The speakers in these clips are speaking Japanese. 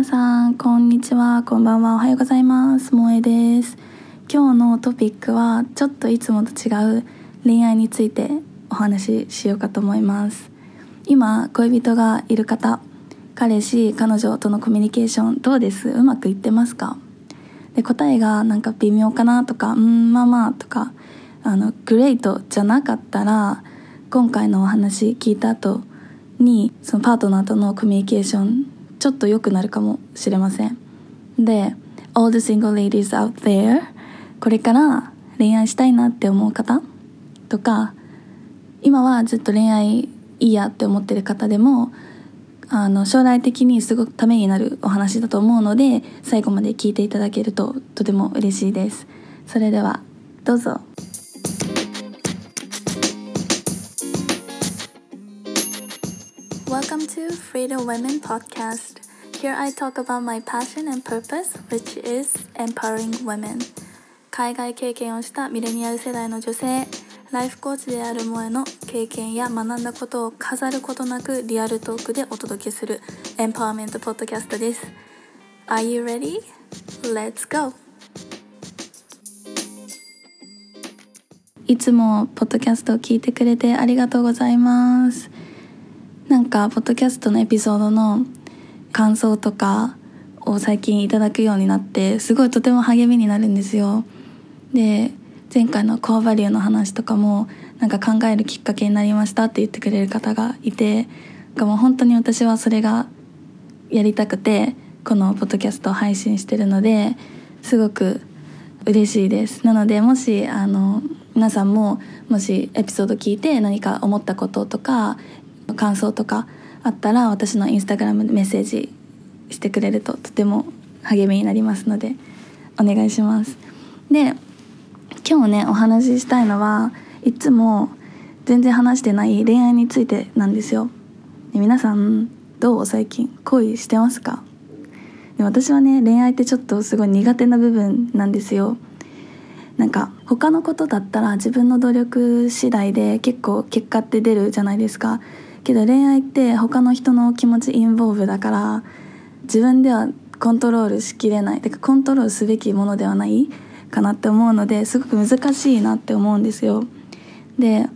皆さんこんにちは。こんばんは。おはようございます。萌えです。今日のトピックはちょっといつもと違う恋愛についてお話ししようかと思います。今恋人がいる方彼氏彼女とのコミュニケーションどうです？うまくいってますか？で答えがなんか微妙かなとかうんまあまあとかあのグレートじゃなかったら今回のお話聞いた後にそのパートナーとのコミュニケーションちょっと良くなるかもしれません。で All the single ladies out there これから恋愛したいなって思う方？とか今はずっと恋愛いいやって思ってる方でもあの将来的にすごくためになるお話だと思うので最後まで聞いていただけるととても嬉しいです。それではどうぞ。To Freedom Women Podcast. Here I talk about my passion and purpose, which is empowering women. 海外経験をしたミレニアル世代の女性、ライフコーチである萌えの経験や学んだことを飾ることなくリアルトークでお届けするエンパワーメントポッドキャストです。Are you ready? Let's go! いつもポッドキャストを聞いてくれてありがとうございます。なんかポッドキャストのエピソードの感想とかを最近いただくようになってすごいとても励みになるんですよ。で前回のコアバリューの話とかもなんか考えるきっかけになりましたって言ってくれる方がいてなんもう本当に私はそれがやりたくてこのポッドキャストを配信してるのですごく嬉しいです。なのでもしあの皆さんももしエピソード聞いて何か思ったこととかの感想とかあったら私のインスタグラムでメッセージしてくれるととても励みになりますのでお願いします。で今日ねお話ししたいのはいつも全然話してない恋愛についてなんですよ。で皆さんどう最近恋してますか？で私はね恋愛ってちょっとすごい苦手な部分なんですよ。なんか他のことだったら自分の努力次第で結構結果って出るじゃないですか。けど恋愛って他の人の気持ちインボーブだから自分ではコントロールしきれない。てかコントロールすべきものではないかなって思うのですごく難しいなって思うんですよ。で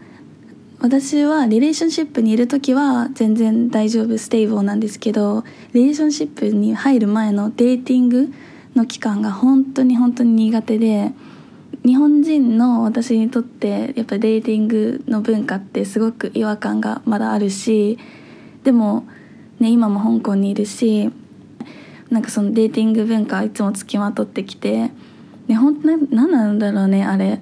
私はリレーションシップにいる時は全然大丈夫ステイボーなんですけどリレーションシップに入る前のデーティングの期間が本当に本当に苦手で日本人の私にとってやっぱりデーティングの文化ってすごく違和感がまだあるしでも、ね、今も香港にいるしなんかそのデーティング文化いつもつきまとってきてね本当何なんだろうねあれ。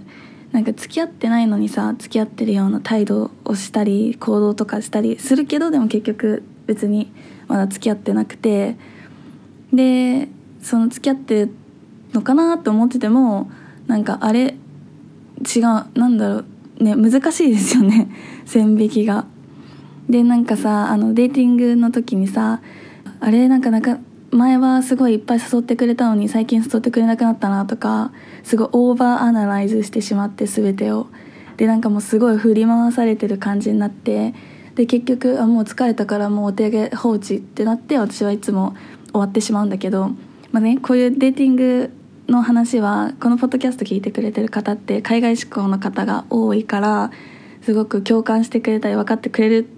なんか付き合ってないのにさ付き合ってるような態度をしたり行動とかしたりするけどでも結局別にまだ付き合ってなくて。でその付き合ってるのかなと思っててもなんかあれ違うなんだろうね難しいですよね 線引きが。でなんかさあの dating の時にさあれなんかなんか前はすごいいっぱい誘ってくれたのに最近誘ってくれなくなったなとかすごい overanalyze してしまって全てをでなんかもうすごい振り回されてる感じになってで結局あもう疲れたからもうお手上げ放置ってなって私はいつも終わってしまうんだけどまあねこういうデーティングの話はこのポッドキャスト聞いてくれてる方って海外志向の方が多いからすごく共感してくれたり分かってくれる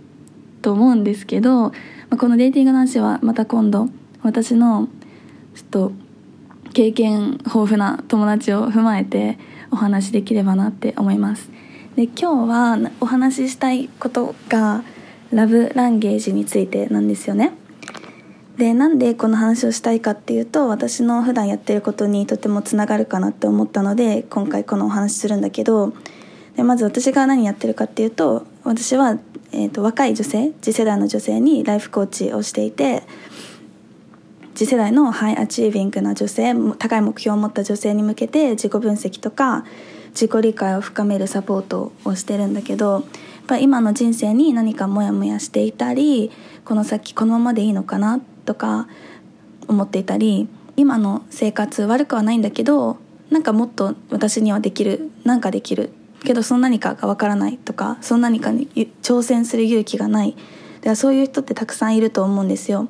と思うんですけど、まあ、このデーティングの話はまた今度私のちょっと経験豊富な友達を踏まえてお話できればなって思います。で今日はお話ししたいことがラブランゲージについてなんですよね。でなんでこの話をしたいかっていうと私の普段やってることにとてもつながるかなって思ったので今回このお話するんだけどでまず私が何やってるかっていうと私は、えーと、若い女性次世代の女性にライフコーチをしていて次世代のハイアチービングな女性高い目標を持った女性に向けて自己分析とか自己理解を深めるサポートをしてるんだけどやっぱ今の人生に何かモヤモヤしていたりこの先このままでいいのかなってとか思っていたり今の生活悪くはないんだけどなんかもっと私にはできるなんかできるけどその何かがわからないとかその何かに挑戦する勇気がない。だからそういう人ってたくさんいると思うんですよ。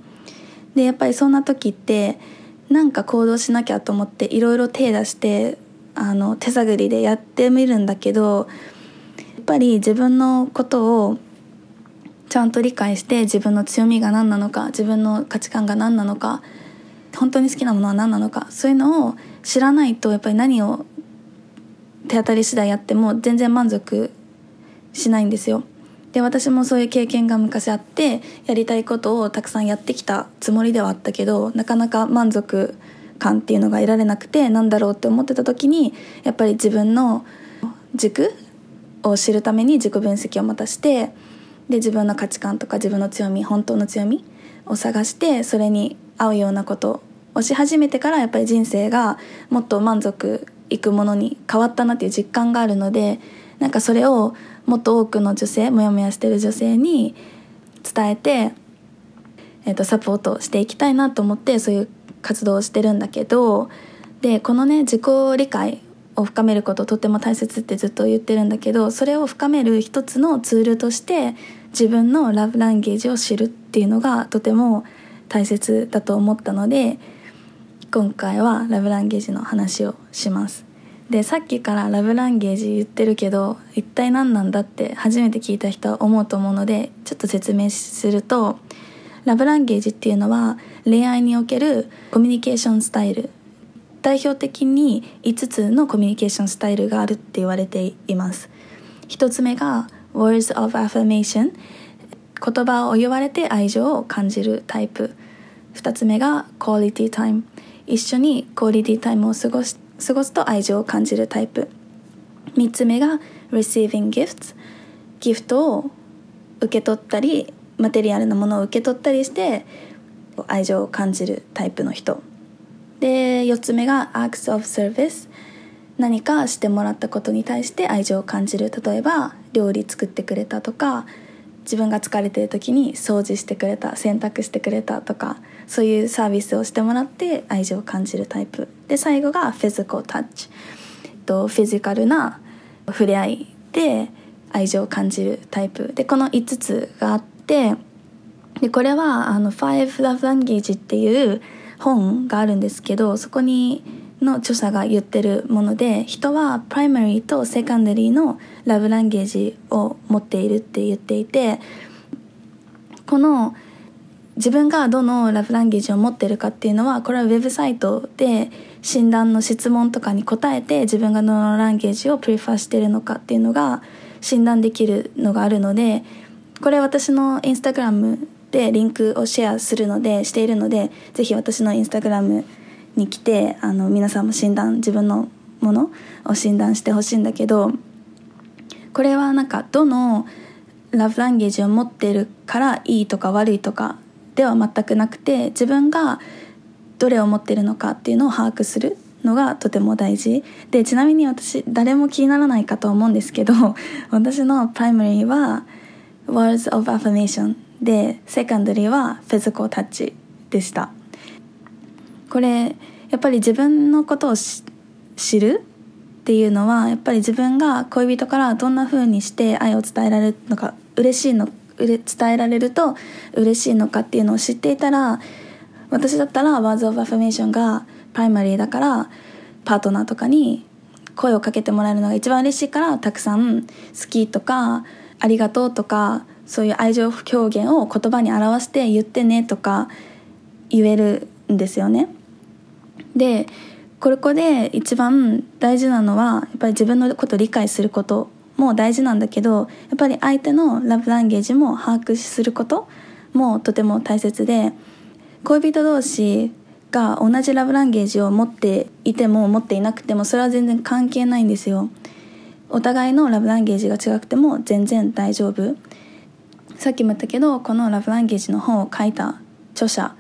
でやっぱりそんな時ってなんか行動しなきゃと思っていろいろ手出してあの手探りでやってみるんだけどやっぱり自分のことをちゃんと理解して自分の強みが何なのか自分の価値観が何なのか本当に好きなものは何なのかそういうのを知らないとやっぱり何を手当たり次第やっても全然満足しないんですよ。で私もそういう経験が昔あってやりたいことをたくさんやってきたつもりではあったけどなかなか満足感っていうのが得られなくてなんだろうって思ってた時にやっぱり自分の軸を知るために自己分析をまたしてで自分の価値観とか自分の強み本当の強みを探してそれに合うようなことをし始めてからやっぱり人生がもっと満足いくものに変わったなっていう実感があるのでなんかそれをもっと多くの女性モヤモヤしてる女性に伝えて、えー、とサポートしていきたいなと思ってそういう活動をしてるんだけどでこのね自己理解を深めることとても大切ってずっと言ってるんだけどそれを深める一つのツールとして自分のラブランゲージを知るっていうのがとても大切だと思ったので今回はラブランゲージの話をします。でさっきからラブランゲージ言ってるけど一体何なんだって初めて聞いた人は思うと思うのでちょっと説明するとラブランゲージっていうのは恋愛におけるコミュニケーションスタイル代表的に5つのコミュニケーションスタイルがあるって言われています。1つ目が Words of Affirmation 言葉を言われて愛情を感じるタイプ。2つ目が Quality Time 一緒にクオリティタイムを過ごし過ごすと愛情を感じるタイプ。3つ目が Receiving Gifts ギフトを受け取ったりマテリアルなものを受け取ったりして愛情を感じるタイプの人。で4つ目が Acts of Service 何かしてもらったことに対して愛情を感じる。例えば料理作ってくれたとか自分が疲れてる時に掃除してくれた洗濯してくれたとかそういうサービスをしてもらって愛情を感じるタイプ。で最後がフィジカルタッチとフィジカルな触れ合いで愛情を感じるタイプ。でこの5つがあってでこれはあの「Five Love Language」っていう本があるんですけどそこにの著者が言ってるもので人はプライマリーとセカンダリーのラブランゲージを持っているって言っていてこの自分がどのラブランゲージを持ってるかっていうのはこれはウェブサイトで診断の質問とかに答えて自分がどのランゲージをプリファーしてるのかっていうのが診断できるのがあるのでこれ私のインスタグラムでリンクをシェアするのでしているのでぜひ私のインスタグラムに来てあの皆さんも診断自分のものを診断してほしいんだけどこれはなんかどのラブランゲージを持ってるからいいとか悪いとかでは全くなくて自分がどれを持ってるのかっていうのを把握するのがとても大事。でちなみに私誰も気にならないかと思うんですけど 私のプライマリーは Words of Affirmation でセカンダリーは Physical Touch でした。これやっぱり自分のことを知るっていうのはやっぱり自分が恋人からどんな風にして愛を伝えられるのか嬉しいの伝えられると嬉しいのかっていうのを知っていたら私だったら Words of Affirmation がプライマリーだからパートナーとかに声をかけてもらえるのが一番嬉しいからたくさん好きとかありがとうとかそういう愛情表現を言葉に表して言ってねとか言えるんですよね。でここで一番大事なのはやっぱり自分のことを理解することも大事なんだけどやっぱり相手のラブランゲージも把握することもとても大切で恋人同士が同じラブランゲージを持っていても持っていなくてもそれは全然関係ないんですよお互いのラブランゲージが違くても全然大丈夫さっきも言ったけどこのラブランゲージの本を書いた著者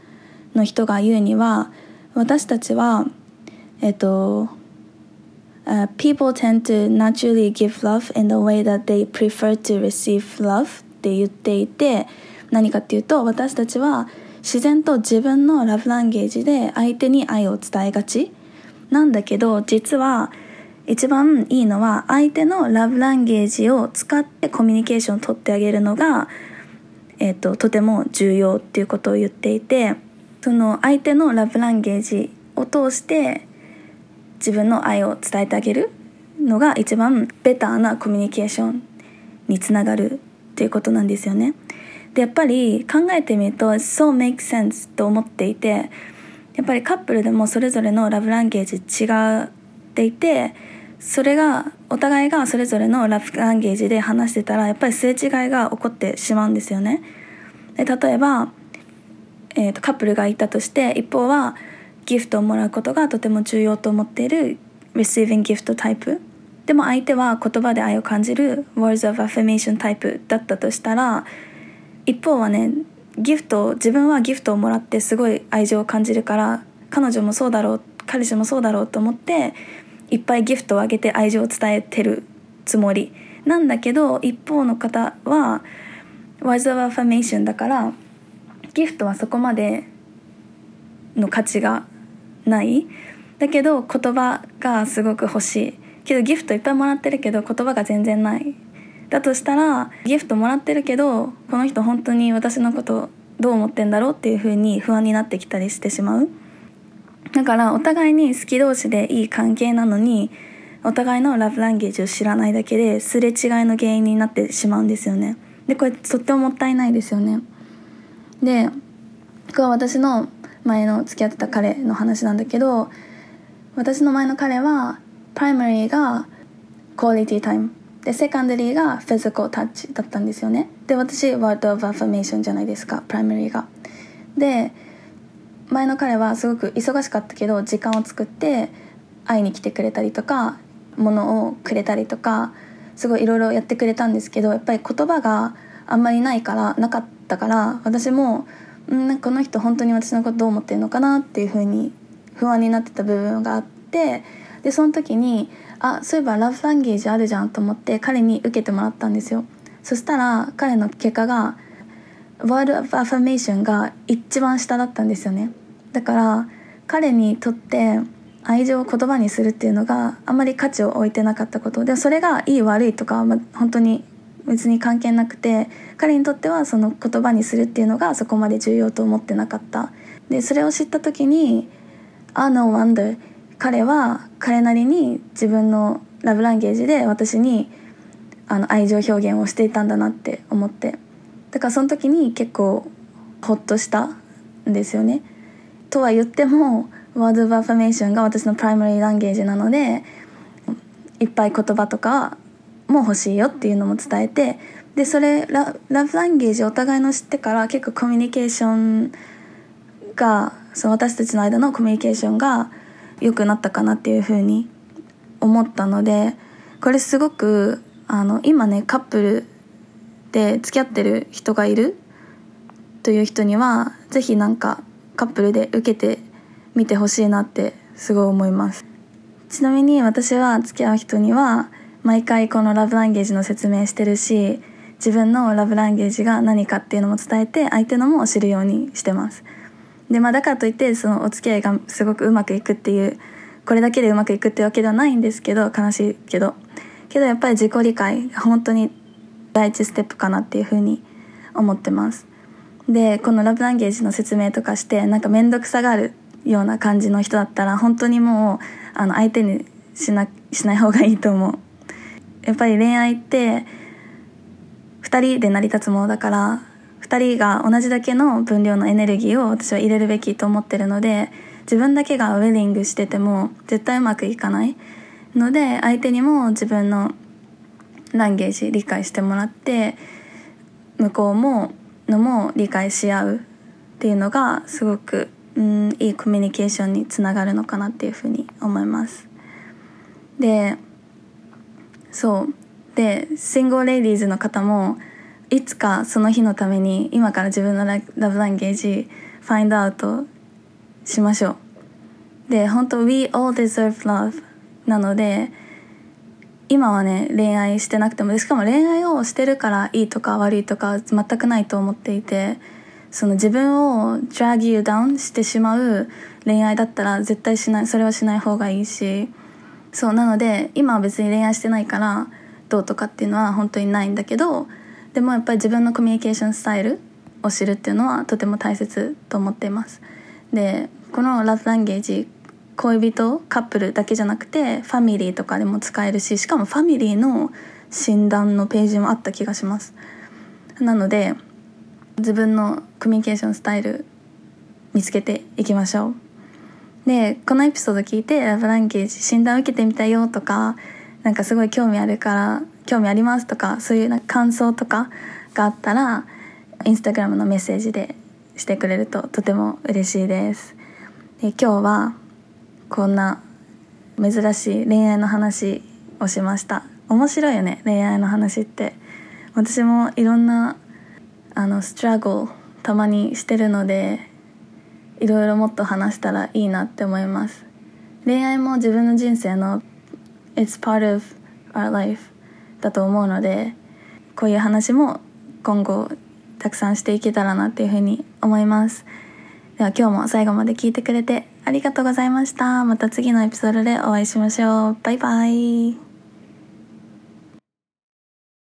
の人が言うには私たちはえっと Uh, people tend to naturally give love in the way that they prefer to receive love って言っていて何かっていうと私たちは自然と自分のラブランゲージで相手に愛を伝えがちなんだけど実は一番いいのは相手のラブランゲージを使ってコミュニケーションを取ってあげるのが、えーと、とても重要っていうことを言っていてその相手のラブランゲージを通して自分の愛を伝えてあげるのが一番ベターなコミュニケーションにつながるっていうことなんですよね。でやっぱり考えてみると「so make sense」と思っていてやっぱりカップルでもそれぞれのラブランゲージ違っていてそれがお互いがそれぞれのラブランゲージで話してたらやっぱりすれ違いが起こってしまうんですよね。で例えば、えーと、カップルがいたとして一方はギフトをもらうことがとても重要と思っている Receiving Gift タイプでも相手は言葉で愛を感じる Words of Affirmation タイプだったとしたら一方はねギフト自分はギフトをもらってすごい愛情を感じるから彼女もそうだろう彼氏もそうだろうと思っていっぱいギフトをあげて愛情を伝えてるつもりなんだけど一方の方は Words of Affirmation だからギフトはそこまでの価値がない。だけど言葉がすごく欲しい。けどギフトいっぱいもらってるけど言葉が全然ない。だとしたらギフトもらってるけどこの人本当に私のことどう思ってんだろうっていう風に不安になってきたりしてしまう。だからお互いに好き同士でいい関係なのにお互いの love language を知らないだけですれ違いの原因になってしまうんですよね。でこれとってももったいないですよね。でこれは私の前の付き合ってた彼の話なんだけど私の前の彼は primary が quality time で secondary が physical touch だったんですよね。で私 word of affirmation じゃないですか primary が。で前の彼はすごく忙しかったけど時間を作って会いに来てくれたりとか物をくれたりとかすごいいろいろやってくれたんですけどやっぱり言葉があんまりないからなかったから私もんこの人本当に私のことどう思ってるのかなっていうふうに不安になってた部分があってでその時にあそういえばラブランゲージあるじゃんと思って彼に受けてもらったんですよ。そしたら彼の結果がワード・アファメーションが一番下だったんですよね。だから彼にとって愛情を言葉にするっていうのがあんまり価値を置いてなかったこと。でそれがいい悪いとかは本当に別に関係なくて彼にとってはその言葉にするっていうのがそこまで重要と思ってなかった。でそれを知った時に「あ no wonder」彼は彼なりに自分のラブランゲージで私にあの愛情表現をしていたんだなって思って。だからその時に結構ホッとしたんですよね。とは言ってもワード・オブ・アファメーションが私のプライマリーランゲージなのでいっぱい言葉とかも欲しいよっていうのも伝えてでそれララブランゲージお互いの知ってから結構コミュニケーションがその私たちの間のコミュニケーションが良くなったかなっていうふうに思ったのでこれすごくあの今ねカップルで付き合ってる人がいるという人には是非なんかカップルで受けてみてほしいなってすごい思います。ちなみに私は付き合う人には毎回このラブランゲージの説明してるし自分のラブランゲージが何かっていうのも伝えて相手のも知るようにしてます。でまあだからといってそのお付き合いがすごくうまくいくっていうこれだけでうまくいくってわけではないんですけど悲しいけど。けどやっぱり自己理解が本当に第一ステップかなっていうふうに思ってます。でこのラブランゲージの説明とかしてなんか面倒くさがあるような感じの人だったら本当にもうあの相手にしなしない方がいいと思う。やっぱり恋愛って2人で成り立つものだから2人が同じだけの分量のエネルギーを私は入れるべきと思ってるので自分だけがウェディングしてても絶対うまくいかないので相手にも自分のランゲージ理解してもらって向こうものも理解し合うっていうのがすごくうんいいコミュニケーションにつながるのかなっていうふうに思います。でそうでシンゴーレイディーズの方もいつかその日のために今から自分のラブランゲージファインドアウトしましょうで本当 We all deserve love なので今はね恋愛してなくてもしかも恋愛をしてるからいいとか悪いとか全くないと思っていてその自分を drag you down してしまう恋愛だったら絶対しないそれはしない方がいいしそうなので今は別に恋愛してないからどうとかっていうのは本当にないんだけどでもやっぱり自分のコミュニケーションスタイルを知るっていうのはとても大切と思っています。でこのラブランゲージ恋人カップルだけじゃなくてファミリーとかでも使えるししかもファミリーの診断のページもあった気がします。なので自分のコミュニケーションスタイル見つけていきましょう。でこのエピソード聞いてラブランゲージ診断受けてみたよとかなんかすごい興味あるから興味ありますとかそういうな感想とかがあったらインスタグラムのメッセージでしてくれるととても嬉しいです。で今日はこんな珍しい恋愛の話をしました。面白いよね恋愛の話って。私もいろんなあのストラゴたまにしてるのでいろいろもっと話したらいいなって思います。恋愛も自分の人生の It's part of our life だと思うのでこういう話も今後たくさんしていけたらなっていうふうに思います。では今日も最後まで聞いてくれてありがとうございました。また次のエピソードでお会いしましょう。バイバイ。